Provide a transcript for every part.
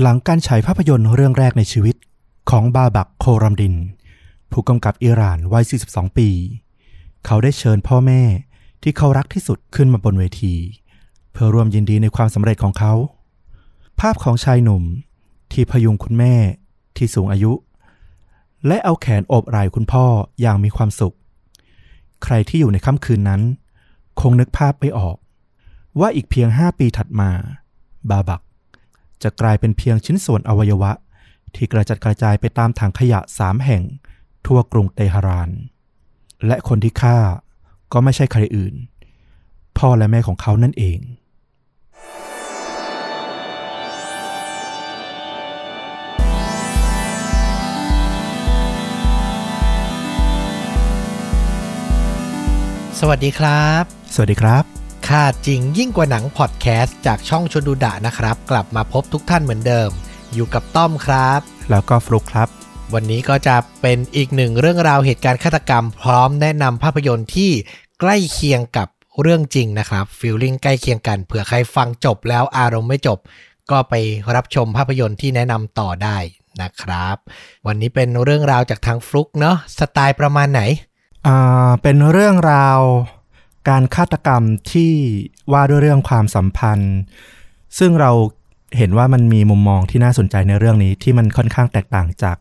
หลังการฉายภาพยนตร์เรื่องแรกในชีวิตของบาบักโครัมดิน ผู้กำกับอิหร่านวัย 42 ปี เขาได้เชิญพ่อแม่ที่เขารักที่สุดขึ้นมาบนเวที เพื่อร่วมยินดีในความสำเร็จของเขา ภาพของชายหนุ่มที่พยุงคุณแม่ที่สูงอายุ และเอาแขนโอบไหล่คุณพ่ออย่างมีความสุข ใครที่อยู่ในค่ำคืนนั้น คงนึกภาพไม่ออก ว่าอีกเพียงห้าปีถัดมา บาบัก จะกลายเป็นเพียงชิ้นส่วนอวัยวะ ที่กระจัดกระจายไปตามถังขยะสามแห่ง ทั่วกรุงเตหะราน และคนที่ฆ่าก็ไม่ใช่ใครอื่น พ่อและแม่ของเขานั่นเองสวัสดีครับ สวัสดีครับ ค่าจริงยิ่งกว่าหนังพอดแคสต์จากช่องชนดูดะนะครับ กลับมาพบทุกท่านเหมือนเดิม อยู่กับต้อมครับ แล้วก็ฟลุกครับ วันนี้ก็จะเป็นอีกหนึ่งเรื่องราวเหตุการณ์ฆาตกรรม พร้อมแนะนำภาพยนตร์ที่ใกล้เคียงกับเรื่องจริงนะครับฟีลลิ่งใกล้เคียงกันเผื่อใครฟังจบแล้วอารมณ์ไม่จบ ก็ไปรับชมภาพยนตร์ที่แนะนำต่อได้นะครับ วันนี้เป็นเรื่องราวจากทางฟลุกเนาะสไตล์ประมาณไหนอ่าเป็นเรื่องราว การฆาตกรรมที่ว่าด้วยเรื่องความสัมพันธ์ ซึ่งเราเห็นว่ามันมีมุมมองที่น่าสนใจในเรื่องนี้ที่มันค่อนข้างแตกต่างจาก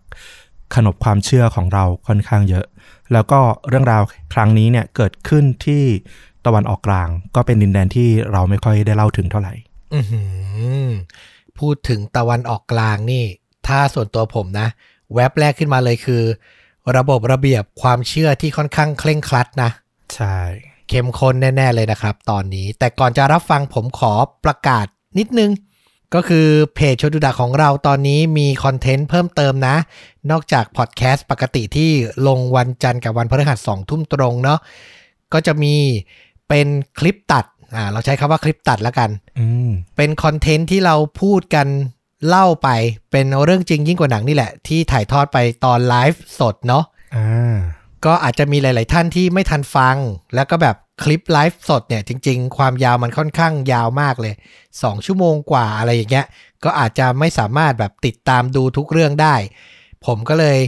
ขนบความเชื่อของเราค่อนข้างเยอะ แล้วก็เรื่องราวครั้งนี้เนี่ยเกิดขึ้นที่ตะวันออกกลาง ก็เป็นดินแดนที่เราไม่ค่อยได้เล่าถึงเท่าไหร่อือหือพูดถึงตะวันออกกลางนี่ ถ้าส่วนตัวผมนะ แว็บแรกขึ้นมาเลยคือ ระบบระเบียบความเชื่อที่ค่อนข้างเคร่งครัดนะ ใช่ เข้มข้นแน่ ๆ เลยนะครับ ตอนนี้ แต่ก่อนจะรับฟังผมขอประกาศนิดนึง ก็คือเพจชนดูดะของเราตอนนี้มีคอนเทนต์เพิ่มเติมนะ นอกจากพอดแคสต์ปกติที่ลงวันจันทร์กับวันพฤหัสสองทุ่มตรงเนาะก็จะมีเป็นคลิปตัดอ่าเราใช้คำว่าคลิปตัดแล้วกันอืมเป็นคอนเทนต์ที่เราพูดกันเล่าไปเป็นเรื่องจริงยิ่งกว่าหนังนี่แหละ ที่ถ่ายทอดไปตอนไลฟ์สดเนาะอ่าก็อาจจะมีหลาย ๆ ท่านที่ไม่ทันฟัง แล้วก็แบบ คลิปไลฟ์สดเนี่ยจริง ๆ ความยาวมันค่อนข้างยาวมากเลย 2 ชั่วโมงกว่าอะไรอย่างเงี้ย ก็อาจจะไม่สามารถแบบติดตามดูทุกเรื่องได้ ผมก็เลย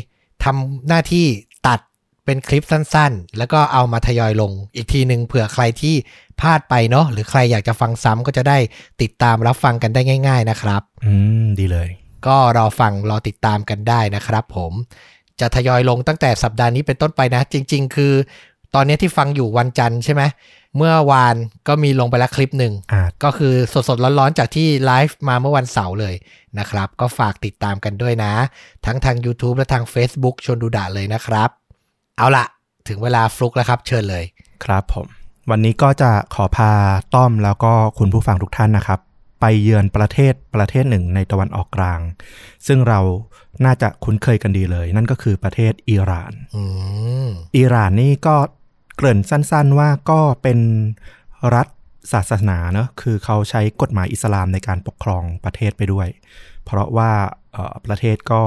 ทำหน้าที่ตัดเป็นคลิปสั้นๆ แล้วก็เอามาทยอยลงอีกทีหนึ่งเผื่อใครที่พลาดไปเนาะหรือใครอยากจะฟังซ้ำก็จะได้ติดตามรับฟังกันได้ง่าย ๆนะครับ อืม ดีเลย ก็รอฟังรอติดตามกันได้นะครับผมจะทยอยลงตั้งแต่สัปดาห์นี้เป็นต้นไปนะ จริง ๆ คือ ตอนนี้ที่ฟังอยู่วันจันทร์ใช่ไหมเมื่อวานก็มีลงไปแล้วคลิปหนึ่งอ่าก็คือสดๆ ร้อนๆ จากที่ไลฟ์มาเมื่อวันเสาร์เลยนะครับ ก็ฝากติดตามกันด้วยนะ ทั้งทาง YouTube และทาง Facebook ชวนดูดะเลยนะครับ เอาละถึงเวลาฟลุกแล้วครับเชิญเลย ครับผม วันนี้ก็จะขอพาต้อมแล้วก็คุณผู้ฟังทุกท่านนะครับ ไปเยือนประเทศประเทศหนึ่งในตะวันออกกลาง ซึ่งเราน่าจะคุ้นเคยกันดีเลย นั่นก็คือประเทศอิหร่านอืมอิหร่านนี่ก็ เกริ่นสั้นๆว่าก็เป็นรัฐศาสนาเนอะคือเขาใช้กฎหมายอิสลามในการปกครองประเทศไปด้วย เพราะว่าประเทศก็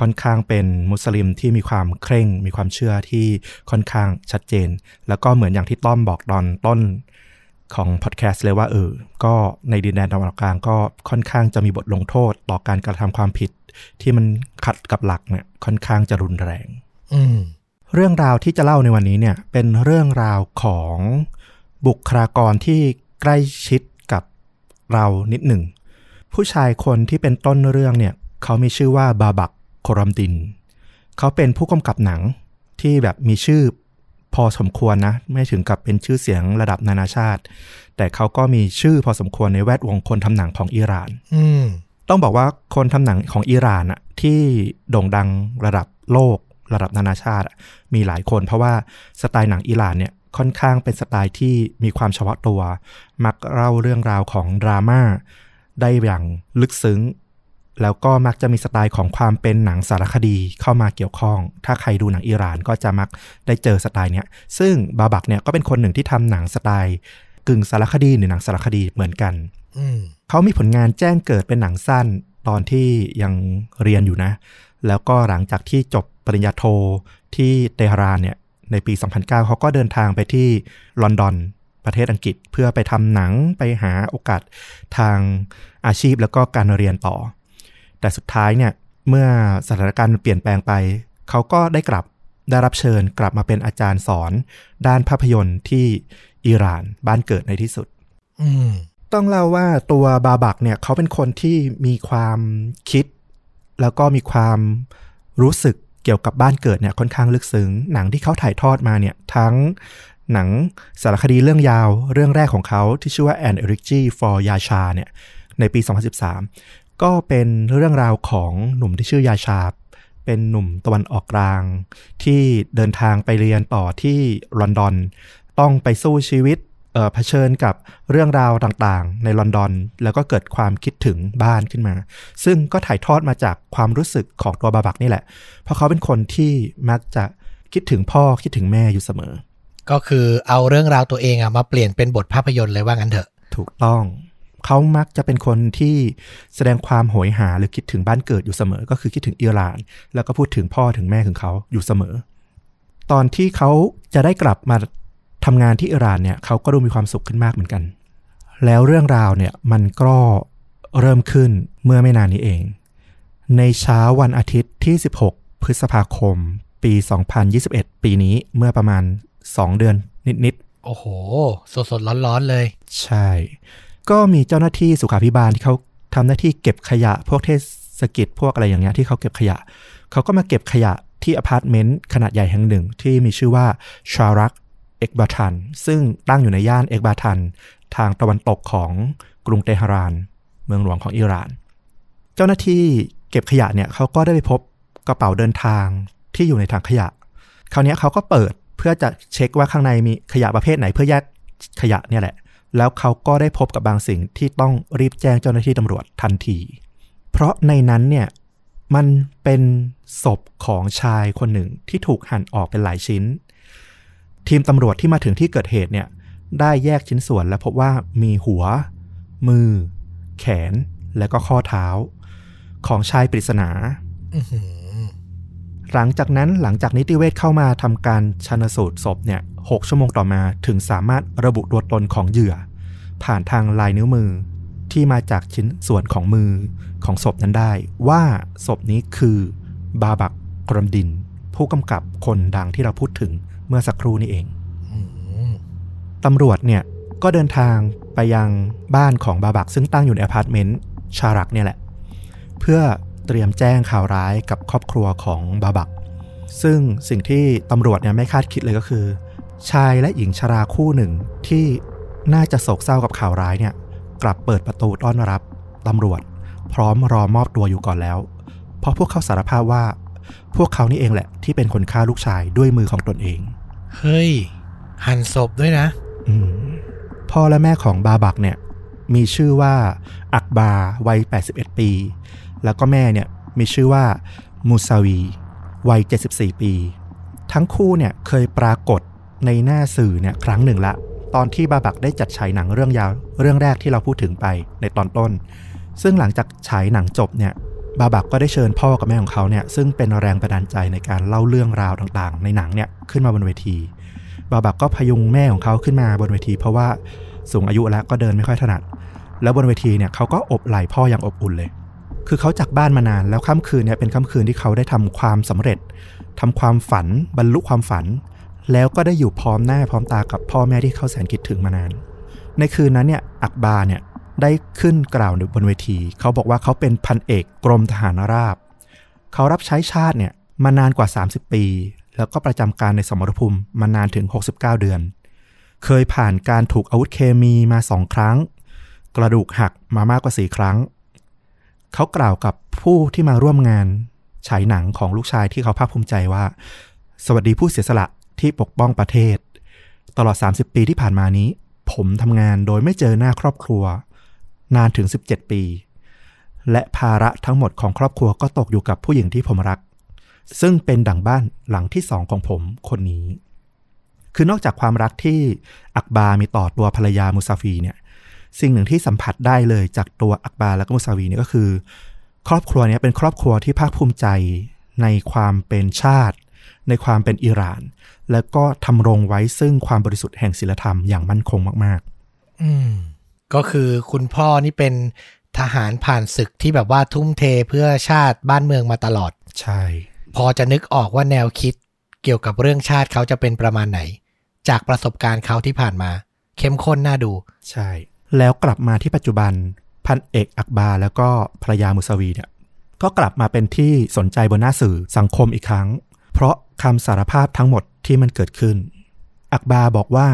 ค่อนข้างเป็นมุสลิมที่มีความเคร่ง มีความเชื่อที่ค่อนข้างชัดเจน แล้วก็เหมือนอย่างที่ต้อมบอกตอนต้นของพอดแคสต์เลยว่าเออ ก็ในดินแดนตะวันออกกลางก็ค่อนข้างจะมีบทลงโทษต่อการกระทำความผิด ที่มันขัดกับหลักเนี่ยค่อนข้างจะรุนแรง อืม เรื่องราวที่จะเล่าในวันนี้เนี่ยเป็นเรื่องราวของบุคลากรที่ใกล้ชิดกับเรานิดหนึ่ง ผู้ชายคนที่เป็นต้นเรื่องเนี่ยเขามีชื่อว่าบาบักโครัมดิน เขาเป็นผู้กำกับหนังที่แบบมีชื่อพอสมควรนะ ไม่ถึงกับเป็นชื่อเสียงระดับนานาชาติ แต่เขาก็มีชื่อพอสมควรในแวดวงคนทำหนังของอิหร่านอืมต้องบอกว่าคนทำหนังของอิหร่านอะที่โด่งดังระดับโลก ระดับนานาชาติอะมีหลายคน เพราะว่าสไตล์หนังอิหร่านเนี่ยค่อนข้างเป็นสไตล์ที่มีความเฉพาะตัว มักเล่าเรื่องราวของดราม่าได้อย่างลึกซึ้ง แล้วก็มักจะมีสไตล์ของความเป็นหนังสารคดีเข้ามาเกี่ยวข้อง ถ้าใครดูหนังอิหร่านก็จะมักได้เจอสไตล์เนี้ยซึ่งบาบักเนี่ยก็เป็นคนหนึ่งที่ทำหนังสไตล์กึ่งสารคดีหรือหนังสารคดีเหมือนกันอืมเขามีผลงานแจ้งเกิดเป็นหนังสั้นตอนที่ยังเรียนอยู่นะ แล้วก็หลังจากที่จบ ปริญญาโทที่เตหะรานเนี่ยในปี 2009 เขาก็เดินทางไปที่ลอนดอนประเทศอังกฤษเพื่อไปทำหนังไปหาโอกาสทางอาชีพแล้วก็การเรียนต่อ แต่สุดท้ายเนี่ยเมื่อสถานการณ์เปลี่ยนแปลงไป เขาก็ได้กลับได้รับเชิญกลับมาเป็นอาจารย์สอน ด้านภาพยนตร์ที่อิหร่านบ้านเกิดในที่สุดต้องเล่าว่าตัวบาบักเนี่ยเขาเป็นคนที่มีความคิด แล้วก็มีความรู้สึก กี่ยวกับบ้านเกิดเนี่ยค่อนข้างลึกซึ้งหนังที่เขาถ่ายทอดมาเนี่ยทั้งหนังสารคดีเรื่องยาวเรื่องแรกของเขาที่ชื่อว่า An Elegy for Yasha เนี่ยในปี 2013 ก็เป็นเรื่องราวของหนุ่มที่ชื่อยาชา เป็นหนุ่มตะวันออกกลาง ที่เดินทางไปเรียนต่อที่ลอนดอน ต้องไปสู้ชีวิต เอ่อเผชิญกับเรื่องราวต่างๆ ในลอนดอน แล้วก็เกิดความคิดถึงบ้านขึ้นมา ซึ่งก็ถ่ายทอดมาจากความรู้สึกของตัวบาบักนี่แหละ เพราะเขาเป็นคนที่มักจะคิดถึงพ่อคิดถึงแม่อยู่เสมอ ก็คือเอาเรื่องราวตัวเองอะมาเปลี่ยนเป็นบทภาพยนตร์เลยว่างั้นเถอะ ถูกต้อง เขามักจะเป็นคนที่แสดงความโหยหาหรือคิดถึงบ้านเกิดอยู่เสมอ ก็คือคิดถึงอิหร่าน แล้วก็พูดถึงพ่อถึงแม่ของเขาอยู่เสมอ ตอนที่เขาจะได้กลับมา ทำงานที่อิหร่านเนี่ยเขาก็ดูมีความสุขขึ้นมากเหมือนกัน แล้วเรื่องราวเนี่ยมันก็เริ่มขึ้นเมื่อไม่นานนี้เอง ในเช้าวันอาทิตย์ที่ 16 พฤษภาคม ปี 2021 ปีนี้เมื่อประมาณ 2 เดือนนิดๆ โอ้โห สดสดๆร้อนๆ เลย ใช่ ก็มีเจ้าหน้าที่สุขาภิบาลที่เขาทำหน้าที่เก็บขยะ พวกเทศกิจพวกอะไรอย่างเงี้ยที่เขาเก็บขยะ เขาก็มาเก็บขยะที่อพาร์ตเมนต์ขนาดใหญ่แห่งหนึ่งที่มีชื่อว่าชารัก เอกบาทัน ซึ่งตั้งอยู่ในย่านเอกบาทัน ทางตะวันตกของกรุงเตหะราน เมืองหลวงของอิหร่าน เจ้าหน้าที่เก็บขยะเนี่ยเขาก็ได้ไปพบกระเป๋าเดินทางที่อยู่ในถังขยะ คราวนี้เขาก็เปิดเพื่อจะเช็คว่าข้างในมีขยะประเภทไหนเพื่อแยกขยะเนี่ยแหละ แล้วเขาก็ได้พบกับบางสิ่งที่ต้องรีบแจ้งเจ้าหน้าที่ตำรวจทันที เพราะในนั้นเนี่ยมันเป็นศพของชายคนหนึ่งที่ถูกหั่นออกเป็นหลายชิ้น ทีมตำรวจที่มาถึงที่เกิดเหตุเนี่ย ได้แยกชิ้นส่วนและพบว่ามีหัว มือ แขนและก็ข้อเท้า ของชายปริศนาอื้อหือหลังจากนั้นหลังจากนิติเวชเข้ามาทำการชันสูตรศพเนี่ยหกชั่วโมงต่อมาถึงสามารถระบุตัวตนของเหยื่อ ผ่านทางลายนิ้วมือ ที่มาจากชิ้นส่วนของมือของศพนั้นได้ ว่าศพนี้คือบาบักกรมดิน ผู้กำกับคนดังที่เราพูดถึง เมื่อสักครู่นี้เองอืมตำรวจเนี่ยก็เดินทางไปยังบ้านของบาบักซึ่งตั้งอยู่ในอพาร์ตเมนต์ชารักเนี่ยแหละ เพื่อเตรียมแจ้งข่าวร้ายกับครอบครัวของบาบัก ซึ่งสิ่งที่ตำรวจเนี่ยไม่คาดคิดเลยก็คือ ชายและหญิงชราคู่หนึ่งที่น่าจะโศกเศร้ากับข่าวร้ายเนี่ย กลับเปิดประตูต้อนรับตำรวจ พร้อมรอมอบตัวอยู่ก่อนแล้ว เพราะพวกเขาสารภาพว่า พวกเขานี่เองแหละที่เป็นคนฆ่าลูกชายด้วยมือของตนเอง เฮ้ย หั่นศพด้วยนะพ่อและแม่ของบาบักเนี่ย มีชื่อว่า อักบาวัย 81 ปี แล้วก็แม่เนี่ยมีชื่อว่า มูซาวี วัย 74 ปี ทั้งคู่เนี่ยเคยปรากฏในหน้าสื่อเนี่ยครั้งหนึ่งละ ตอนที่บาบักได้จัดฉายหนังเรื่องยาวเรื่องแรกที่เราพูดถึงไปในตอนต้น ซึ่งหลังจากฉายหนังจบเนี่ย บาบักก็ได้เชิญพ่อกับแม่ของเขาเนี่ยซึ่งเป็นแรงบันดาลใจในการเล่าเรื่องราวต่างๆ ในหนังเนี่ยขึ้นมาบนเวที บาบักก็พยุงแม่ของเขาขึ้นมาบนเวที เพราะว่าสูงอายุแล้วก็เดินไม่ค่อยถนัด แล้วบนเวทีเนี่ยเขาก็อบไหล่พ่ออย่างอบอุ่นเลย คือเขาจากบ้านมานานแล้วค่ำคืนเนี่ยเป็นค่ำคืนที่เขาได้ทำความสำเร็จทำความฝันบรรลุความฝัน แล้วก็ได้อยู่พร้อมหน้าพร้อมตากับพ่อแม่ที่เขาแสนคิดถึงมานาน ในคืนนั้นเนี่ยอักบาเนี่ย ได้ขึ้นกล่าวบนเวที เขาบอกว่าเขาเป็นพันเอกกรมทหารราบ เขารับใช้ชาติเนี่ยมานานกว่า 30 ปี แล้วก็ประจำการในสมรภูมิมานานถึง 69 เดือน เคยผ่านการถูกอาวุธเคมีมาสองครั้ง กระดูกหักมามากกว่าสี่ครั้ง เขากล่าวกับผู้ที่มาร่วมงานฉายหนังของลูกชายที่เขาภาคภูมิใจว่า สวัสดีผู้เสียสละที่ปกป้องประเทศ ตลอด 30 ปีที่ผ่านมานี้ ผมทำงานโดยไม่เจอหน้าครอบครัว นานถึง 17 ปี และภาระทั้งหมดของครอบครัวก็ตกอยู่กับผู้หญิงที่ผมรัก ซึ่งเป็นดั่งบ้านหลังที่สองของผมคนนี้ คือนอกจากความรักที่อักบามีต่อตัวภรรยามุซาฟีเนี่ยสิ่งหนึ่งที่สัมผัสได้เลยจากตัวอักบาและก็มุซาวีเนี่ยก็คือ ครอบครัวเนี้เป็นครอบครัวที่ภาคภูมิใจในความเป็นชาติ ในความเป็นอิหร่าน แล้วก็ทำรงไว้ซึ่งความบริสุทธิ์แห่งศีลธรรมอย่างมั่นคงมากอืม ก็คือคุณพ่อนี่เป็นทหารผ่านศึกที่แบบว่าทุ่มเทเพื่อชาติบ้านเมืองมาตลอด ใช่ พอจะนึกออกว่าแนวคิดเกี่ยวกับเรื่องชาติเขาจะเป็นประมาณไหน จากประสบการณ์เขาที่ผ่านมา เข้มข้นน่าดู ใช่ แล้วกลับมาที่ปัจจุบันพันเอกอักบาแล้วก็ภรรยามุสวีเนี่ยก็กลับมาเป็นที่สนใจบนหน้าสื่อสังคมอีกครั้ง เพราะคำสารภาพทั้งหมดที่มันเกิดขึ้น อักบาบอกว่า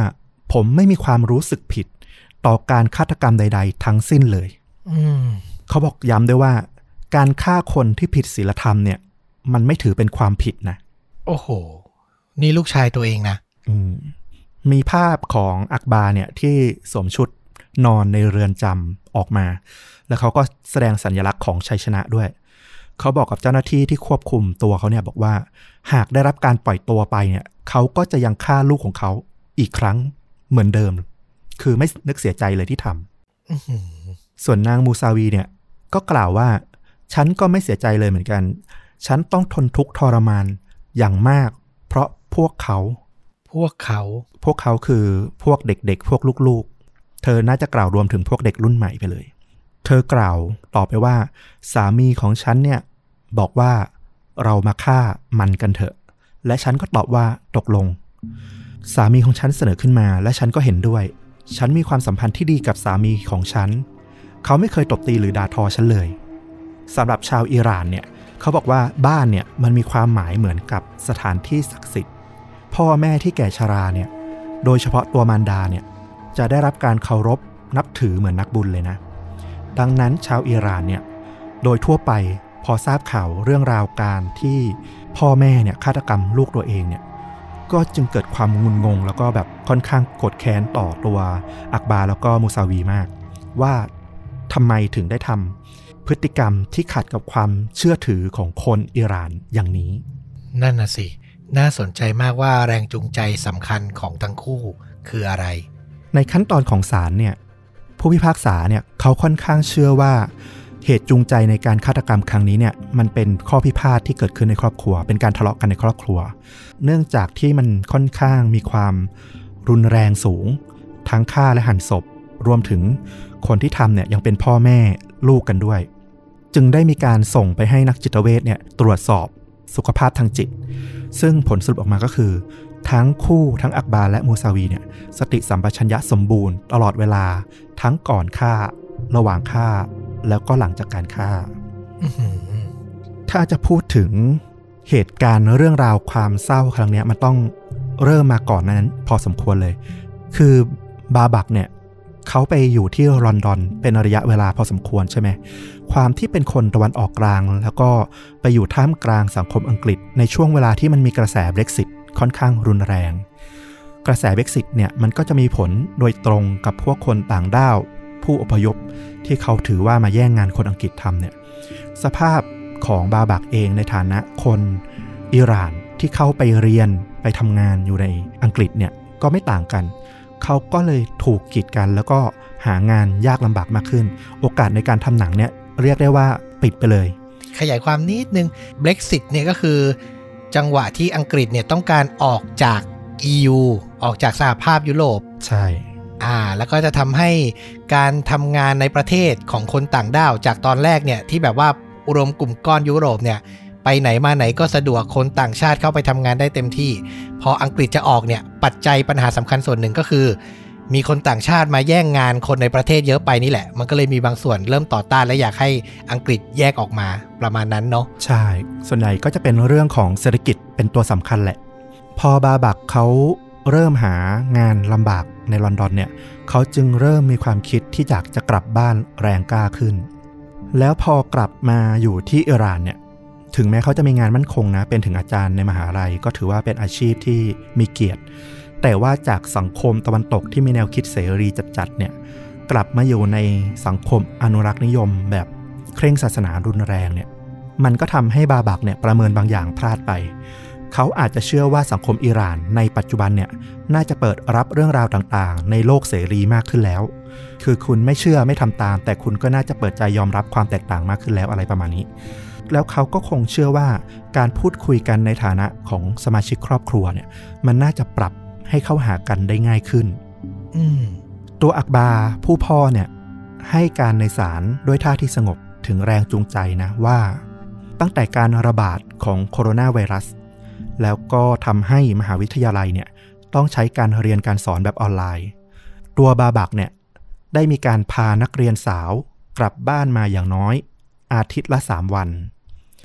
ผมไม่มีความรู้สึกผิด ต่อการฆาตกรรมใด ๆ ทั้งสิ้นเลยอืมเขาบอกย้ำด้วยว่า การฆ่าคนที่ผิดศีลธรรมเนี่ย มันไม่ถือเป็นความผิดนะ โอ้โห นี่ลูกชายตัวเองนะอืมมีภาพของอักบาเนี่ยที่สวมชุดนอนในเรือนจำออกมา แล้วเขาก็แสดงสัญลักษณ์ของชัยชนะด้วย เขาบอกกับเจ้าหน้าที่ที่ควบคุมตัวเขาเนี่ยบอกว่า หากได้รับการปล่อยตัวไปเนี่ย เขาก็จะยังฆ่าลูกของเขาอีกครั้งเหมือนเดิม คือไม่นึกเสียใจเลยที่ทำอื้อหือส่วนนางมูซาวีเนี่ย ก็กล่าวว่า ฉันก็ไม่เสียใจเลยเหมือนกัน ฉันต้องทนทุกข์ทรมานอย่างมาก เพราะพวกเขา พวกเขา พวกเขาคือพวกเด็กๆ พวกลูกๆ เธอน่าจะกล่าวรวมถึงพวกเด็กรุ่นใหม่ไปเลย เธอกล่าวต่อไปว่า สามีของฉันเนี่ย บอกว่าเรามาฆ่ามันกันเถอะ และฉันก็ตอบว่าตกลง สามีของฉันเสนอขึ้นมา และฉันก็เห็นด้วย ฉันมีความสัมพันธ์ที่ดีกับสามีของฉัน เขาไม่เคยตบตีหรือด่าทอฉันเลยสำหรับชาวอิหร่านเนี่ยเขาบอกว่าบ้านเนี่ยมันมีความหมายเหมือนกับสถานที่ศักดิ์สิทธิ์ พ่อแม่ที่แก่ชราเนี่ยโดยเฉพาะตัวมารดาเนี่ยจะได้รับการเคารพนับถือเหมือนนักบุญเลยนะ ดังนั้นชาวอิหร่านเนี่ยโดยทั่วไปพอทราบข่าวเรื่องราวการที่พ่อแม่เนี่ยฆาตกรรมลูกตัวเองเนี่ย ก็จึงเกิดความงุนงง แล้วก็แบบค่อนข้างโกดแค้นต่อตัวอักบาแล้วก็มูซาวีมาก ว่าทำไมถึงได้ทำพฤติกรรมที่ขัดกับความเชื่อถือของคนอิหร่านอย่างนี้ นั่นน่ะสิ น่าสนใจมากว่าแรงจูงใจสำคัญของทั้งคู่คืออะไร ในขั้นตอนของศาลเนี่ยผู้พิพากษาเนี่ยเขาค่อนข้างเชื่อว่า เหตุจูงใจในการฆาตกรรมครั้งนี้เนี่ยมันเป็นข้อพิพาทที่เกิดขึ้นในครอบครัว เป็นการทะเลาะกันในครอบครัว เนื่องจากที่มันค่อนข้างมีความรุนแรงสูง ทั้งฆ่าและหั่นศพ รวมถึงคนที่ทำเนี่ยยังเป็นพ่อแม่ลูกกันด้วย จึงได้มีการส่งไปให้นักจิตเวชเนี่ยตรวจสอบสุขภาพทางจิต ซึ่งผลสรุปออกมาก็คือ ทั้งคู่ทั้งอักบาและมูซาวีเนี่ยสติสัมปชัญญะสมบูรณ์ตลอดเวลา ทั้งก่อนฆ่า ระหว่างฆ่า แล้วก็หลังจากการฆ่าอื้อหือถ้าจะพูดถึงเหตุการณ์เรื่องราวความเศร้าครั้งเนี้ยมันต้องเริ่มมาก่อนนั้น พอสมควรเลย คือบาบักเนี่ยเขาไปอยู่ที่ลอนดอนเป็นระยะเวลาพอสมควรใช่ไหม ความที่เป็นคนตะวันออกกลาง แล้วก็ไปอยู่ท่ามกลางสังคมอังกฤษ ในช่วงเวลาที่มันมีกระแส Brexit ค่อนข้างรุนแรง กระแส Brexit เนี่ยมันก็จะมีผลโดยตรงกับพวกคนต่างด้าว ผู้อพยพที่เขาถือว่ามาแย่งงานคนอังกฤษทำเนี่ยสภาพของบาบักเองในฐานะคนอิหร่านที่เข้าไปเรียนไปทำงานอยู่ในอังกฤษเนี่ยก็ไม่ต่างกัน เขาก็เลยถูกกีดกันแล้วก็หางานยากลำบากมากขึ้น โอกาสในการทำหนังเนี่ยเรียกได้ว่าปิดไปเลย ขยายความนิดนึง Brexit เนี่ยก็คือจังหวะที่อังกฤษเนี่ยต้องการออกจาก EU ออกจากสหภาพยุโรป ใช่ อ่าแล้วก็จะทำให้การทำงานในประเทศของคนต่างด้าว จากตอนแรกเนี่ยที่แบบว่ารวมกลุ่มก้อนยุโรปเนี่ยไปไหนมาไหนก็สะดวกคนต่างชาติเข้าไปทำงานได้เต็มที่ พออังกฤษจะออกเนี่ยปัจจัยปัญหาสำคัญส่วนหนึ่งก็คือ มีคนต่างชาติมาแย่งงานคนในประเทศเยอะไปนี่แหละ มันก็เลยมีบางส่วนเริ่มต่อต้านและอยากให้อังกฤษแยกออกมาประมาณนั้นเนาะใช่ ส่วนใหญ่ก็จะเป็นเรื่องของเศรษฐกิจเป็นตัวสำคัญแหละ พอบาบักเขาเริ่มหางานลำบาก ในลอนดอนเนี่ยเขาจึงเริ่มมีความคิดที่อยากจะกลับบ้านแรงกล้าขึ้น แล้วพอกลับมาอยู่ที่อิหร่านเนี่ยถึงแม้เขาจะมีงานมั่นคงนะ เป็นถึงอาจารย์ในมหาลัย ก็ถือว่าเป็นอาชีพที่มีเกียรติ แต่ว่าจากสังคมตะวันตกที่มีแนวคิดเสรีจัดๆเนี่ยกลับมาอยู่ในสังคมอนุรักษ์นิยม แบบเคร่งศาสนารุนแรงเนี่ยมันก็ทำให้บาบักเนี่ยประเมินบางอย่างพลาดไป เขาอาจจะเชื่อว่าสังคมอิหร่านในปัจจุบันเนี่ยน่าจะเปิดรับเรื่องราวต่างๆ ในโลกเสรีมากขึ้นแล้ว คือคุณไม่เชื่อไม่ทำตาม แต่คุณก็น่าจะเปิดใจยอมรับความแตกต่างมากขึ้นแล้วอะไรประมาณนี้ แล้วเขาก็คงเชื่อว่าการพูดคุยกันในฐานะของสมาชิกครอบครัวเนี่ยมันน่าจะปรับให้เข้าหากันได้ง่ายขึ้น อืมตัวอักบาผู้พ่อเนี่ยให้การในศาลด้วยท่าที่สงบถึงแรงจูงใจนะว่า ตั้งแต่การระบาดของโคโรนาไวรัส แล้วก็ทำให้มหาวิทยาลัยเนี่ยต้องใช้การเรียนการสอนแบบออนไลน์ ตัวบาบักเนี่ยได้มีการพานักเรียนสาวกลับบ้านมาอย่างน้อย อาทิตย์ละ 3 วัน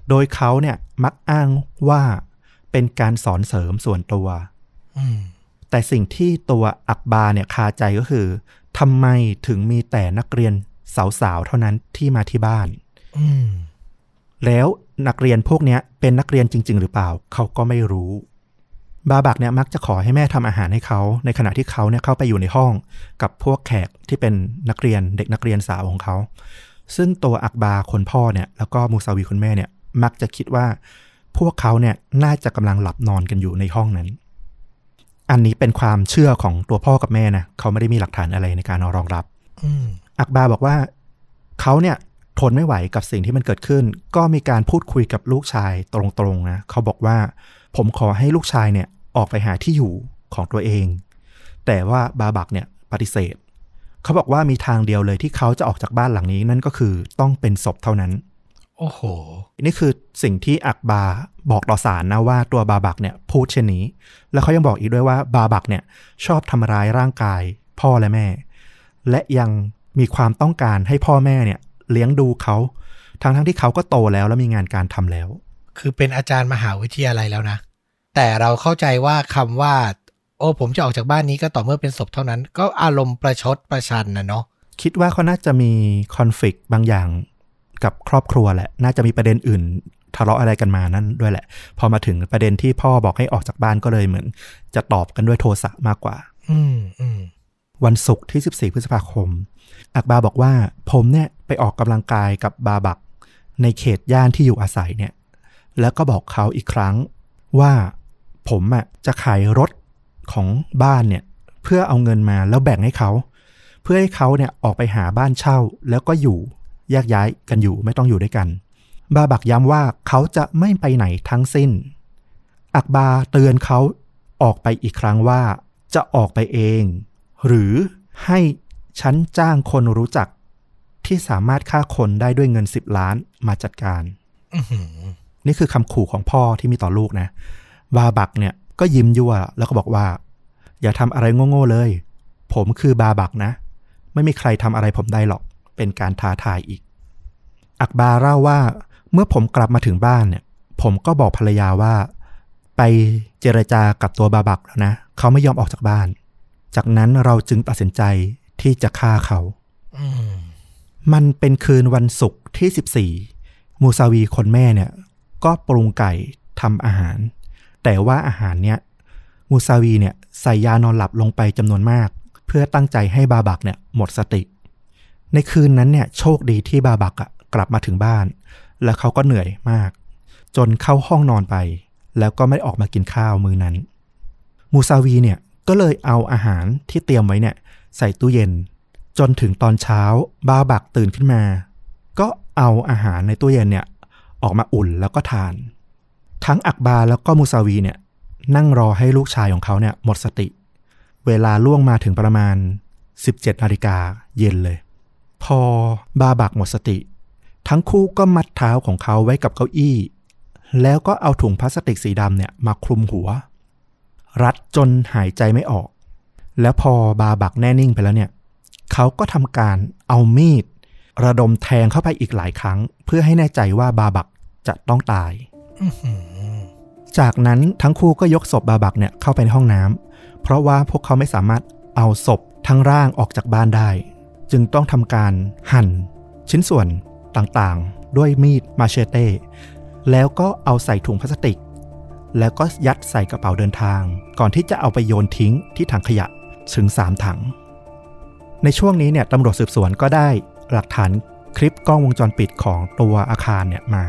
โดยเขาเนี่ยมักอ้างว่าเป็นการสอนเสริมส่วนตัวอืมแต่สิ่งที่ตัวอักบาเนี่ยคาใจก็คือทำไมถึงมีแต่นักเรียนสาวๆเท่านั้นที่มาที่บ้านอืมแล้ว นักเรียนพวกเนี้ยเป็นนักเรียนจริง ๆ หรือเปล่า เขาก็ไม่รู้ บาบักเนี่ยมักจะขอให้แม่ทำอาหารให้เขา ในขณะที่เขาเนี่ยเข้าไปอยู่ในห้องกับพวกแขกที่เป็นนักเรียนเด็กนักเรียนสาวของเขา ซึ่งตัวอักบาคนพ่อเนี่ยแล้วก็มูซาวีคุณแม่เนี่ยมักจะคิดว่า พวกเขาเนี่ยน่าจะกำลังหลับนอนกันอยู่ในห้องนั้น อันนี้เป็นความเชื่อของตัวพ่อกับแม่นะเขาไม่ได้มีหลักฐานอะไรในการรองรับอืมอักบาบอกว่าเขาเนี่ย ทนไม่ไหวกับสิ่งที่มันเกิดขึ้น ก็มีการพูดคุยกับลูกชายตรงๆนะเขาบอกว่า ผมขอให้ลูกชายเนี่ยออกไปหาที่อยู่ของตัวเอง แต่ว่าบาบักเนี่ยปฏิเสธ เขาบอกว่ามีทางเดียวเลยที่เขาจะออกจากบ้านหลังนี้นั่นก็คือต้องเป็นศพเท่านั้น โอ้โห นี่คือสิ่งที่อักบาบอกต่อศาลนะว่าตัวบาบักเนี่ยพูดเช่นนี้ แล้วเขายังบอกอีกด้วยว่าบาบักเนี่ยชอบทำร้ายร่างกายพ่อและแม่ และยังมีความต้องการให้พ่อแม่เนี่ย เลี้ยงดูเขาทั้งทั้งๆที่เขาก็โตแล้วและมีงานการทำแล้ว คือเป็นอาจารย์มหาวิทยาลัยแล้วนะ แต่เราเข้าใจว่าคำว่า โอ้ผมจะออกจากบ้านนี้ก็ต่อเมื่อเป็นศพเท่านั้น ก็อารมณ์ประชดประชันนะเนาะคิดว่าเขาน่าจะมีคอนฟ lict บางอย่างกับครอบครัวแหละ น่าจะมีประเด็นอื่นทะเลาะอะไรกันมานั่นด้วยแหละ พอมาถึงประเด็นที่พ่อบอกให้ออกจากบ้านก็เลยเหมือน จะตอบกันด้วยโทสะมากกว่า อืมอืม วันศุกร์ที่ 14 พฤษภาคม อักบาบอกว่าผมเนี่ยไปออกกำลังกายกับบาบัก ในเขตย่านที่อยู่อาศัยเนี่ย แล้วก็บอกเขาอีกครั้งว่าผมอะจะขายรถของบ้านเนี่ย เพื่อเอาเงินมาแล้วแบ่งให้เขา เพื่อให้เขาเนี่ยออกไปหาบ้านเช่าแล้วก็อยู่แยกย้ายกันอยู่ไม่ต้องอยู่ด้วยกัน บาบักย้ำว่าเขาจะไม่ไปไหนทั้งสิ้น อักบาเตือนเขาออกไปอีกครั้งว่าจะออกไปเอง หรือให้ฉันจ้างคนรู้จักที่สามารถฆ่าคนได้ด้วยเงิน10ล้านมาจัดการอื้อหือนี่คือคำขู่ของพ่อที่มีต่อลูกนะบาบักเนี่ยก็ยิ้มยั่วแล้วก็บอกว่า อย่าทำอะไรโง่ๆเลย ผมคือบาบักนะ ไม่มีใครทำอะไรผมได้หรอก เป็นการท้าทายอีก อักบาเล่าว่า เมื่อผมกลับมาถึงบ้านเนี่ย ผมก็บอกภรรยาว่า ไปเจรจากับตัวบาบักแล้วนะ เขาไม่ยอมออกจากบ้าน จากนั้นเราจึงตัดสินใจที่จะฆ่าเขาอืมมันเป็นคืนวันศุกร์ที่ 14 มูซาวีคนแม่เนี่ย ก็ปรุงไก่ทำอาหาร แต่ว่าอาหารเนี่ย มูซาวีเนี่ยใส่ยานอนหลับลงไปจำนวนมาก เพื่อตั้งใจให้บาบักเนี่ยหมดสติ ในคืนนั้นเนี่ย โชคดีที่บาบักอะกลับมาถึงบ้าน แล้วเขาก็เหนื่อยมาก จนเข้าห้องนอนไป แล้วก็ไม่ออกมากินข้าวมื้อนั้น มูซาวีเนี่ย ก็เลยเอาอาหารที่เตรียมไว้เนี่ยใส่ตู้เย็น จนถึงตอนเช้าบาบักตื่นขึ้นมา ก็เอาอาหารในตู้เย็นเนี่ยออกมาอุ่นแล้วก็ทาน ทั้งอักบาแล้วก็มูซาวีเนี่ยนั่งรอให้ลูกชายของเขาเนี่ยหมดสติ เวลาล่วงมาถึงประมาณ 17นาฬิกาเย็นเลย พอบาบักหมดสติ ทั้งคู่ก็มัดเท้าของเขาไว้กับเก้าอี้ แล้วก็เอาถุงพลาสติกสีดำเนี่ยมาคลุมหัว รัดจนหายใจไม่ออก แล้วพอบาบักแน่นิ่งไปแล้วเนี่ยเขาก็ทำการเอามีด ระดมแทงเข้าไปอีกหลายครั้ง เพื่อให้แน่ใจว่าบาบักจะต้องตายอื้อหือจากนั้นทั้งคู่ก็ยกศพบาบักเนี่ยเข้าไปในห้องน้ำเพราะว่าพวกเขาไม่สามารถเอาศพทั้งร่างออกจากบ้านได้ จึงต้องทำการหั่น ชิ้นส่วนต่างๆ ด้วยมีดมาเชเต้แล้วก็เอาใส่ถุงพลาสติก แล้วก็ยัดใส่กระเป๋าเดินทาง ก่อนที่จะเอาไปโยนทิ้งที่ถังขยะถึง 3 ถัง ในช่วงนี้เนี่ยตำรวจสืบสวนก็ได้หลักฐานคลิปกล้องวงจรปิดของตัวอาคารเนี่ยมา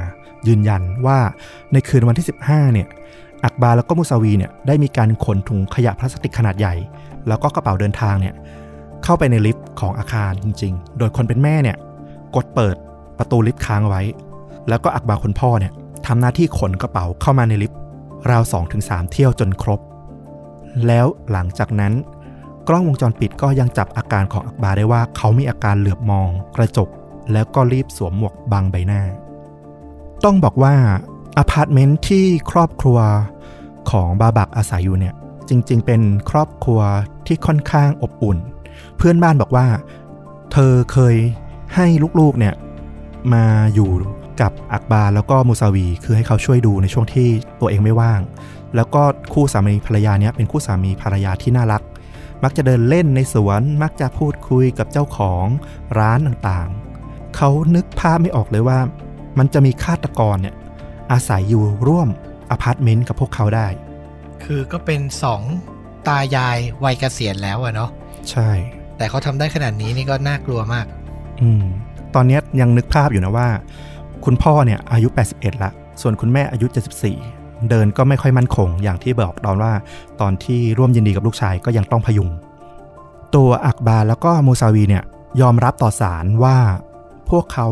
ยืนยันว่าในคืนวันที่ 15 เนี่ยอักบาแล้วก็มูซาวีเนี่ยได้มีการขนถุงขยะพลาสติกขนาดใหญ่ แล้วก็กระเป๋าเดินทางเนี่ยเข้าไปในลิฟต์ของอาคารจริง ๆ โดยคนเป็นแม่เนี่ยกดเปิดประตูลิฟต์ค้างไว้ แล้วก็อักบาคนพ่อเนี่ยทำหน้าที่ขนกระเป๋าเข้ามาในลิฟต์ ราว 2-3 เที่ยวจนครบ แล้วหลังจากนั้น กล้องวงจรปิดก็ยังจับอาการของอักบาได้ว่าเขามีอาการเหลือบมอง กระจก แล้วก็รีบสวมหมวกบังใบหน้า ต้องบอกว่าอพาร์ตเมนต์ที่ครอบครัวของบาบักอาศัยอยู่เนี่ย จริง ๆ เป็นครอบครัวที่ค่อนข้างอบอุ่น เพื่อนบ้านบอกว่า เธอเคยให้ลูกๆเนี่ยมาอยู่ กับอักบาแล้วก็มูซาวี คือให้เขาช่วยดูในช่วงที่ตัวเองไม่ว่าง แล้วก็คู่สามีภรรยาเนี้ยเป็นคู่สามีภรรยาที่น่ารัก มักจะเดินเล่นในสวน มักจะพูดคุยกับเจ้าของร้านต่างๆ เขานึกภาพไม่ออกเลยว่า มันจะมีฆาตกรเนี่ยอาศัยอยู่ร่วมอพาร์ตเมนต์กับพวกเขาได้ คือก็เป็นสองตายายวัยเกษียณแล้วอะเนาะใช่ แต่เขาทำได้ขนาดนี้นี่ก็น่ากลัวมาก อืมตอนเนี้ยยังนึกภาพอยู่นะว่า คุณพ่อเนี่ยอายุ 81 ละ ส่วนคุณแม่อายุ 74 เดินก็ไม่ค่อยมั่นคง อย่างที่บอกตอนว่า ตอนที่ร่วมยินดีกับลูกชายก็ยังต้องพยุง ตัวอักบาร์แล้วก็มูซาวีเนี่ยยอมรับต่อศาลว่า พวกเขา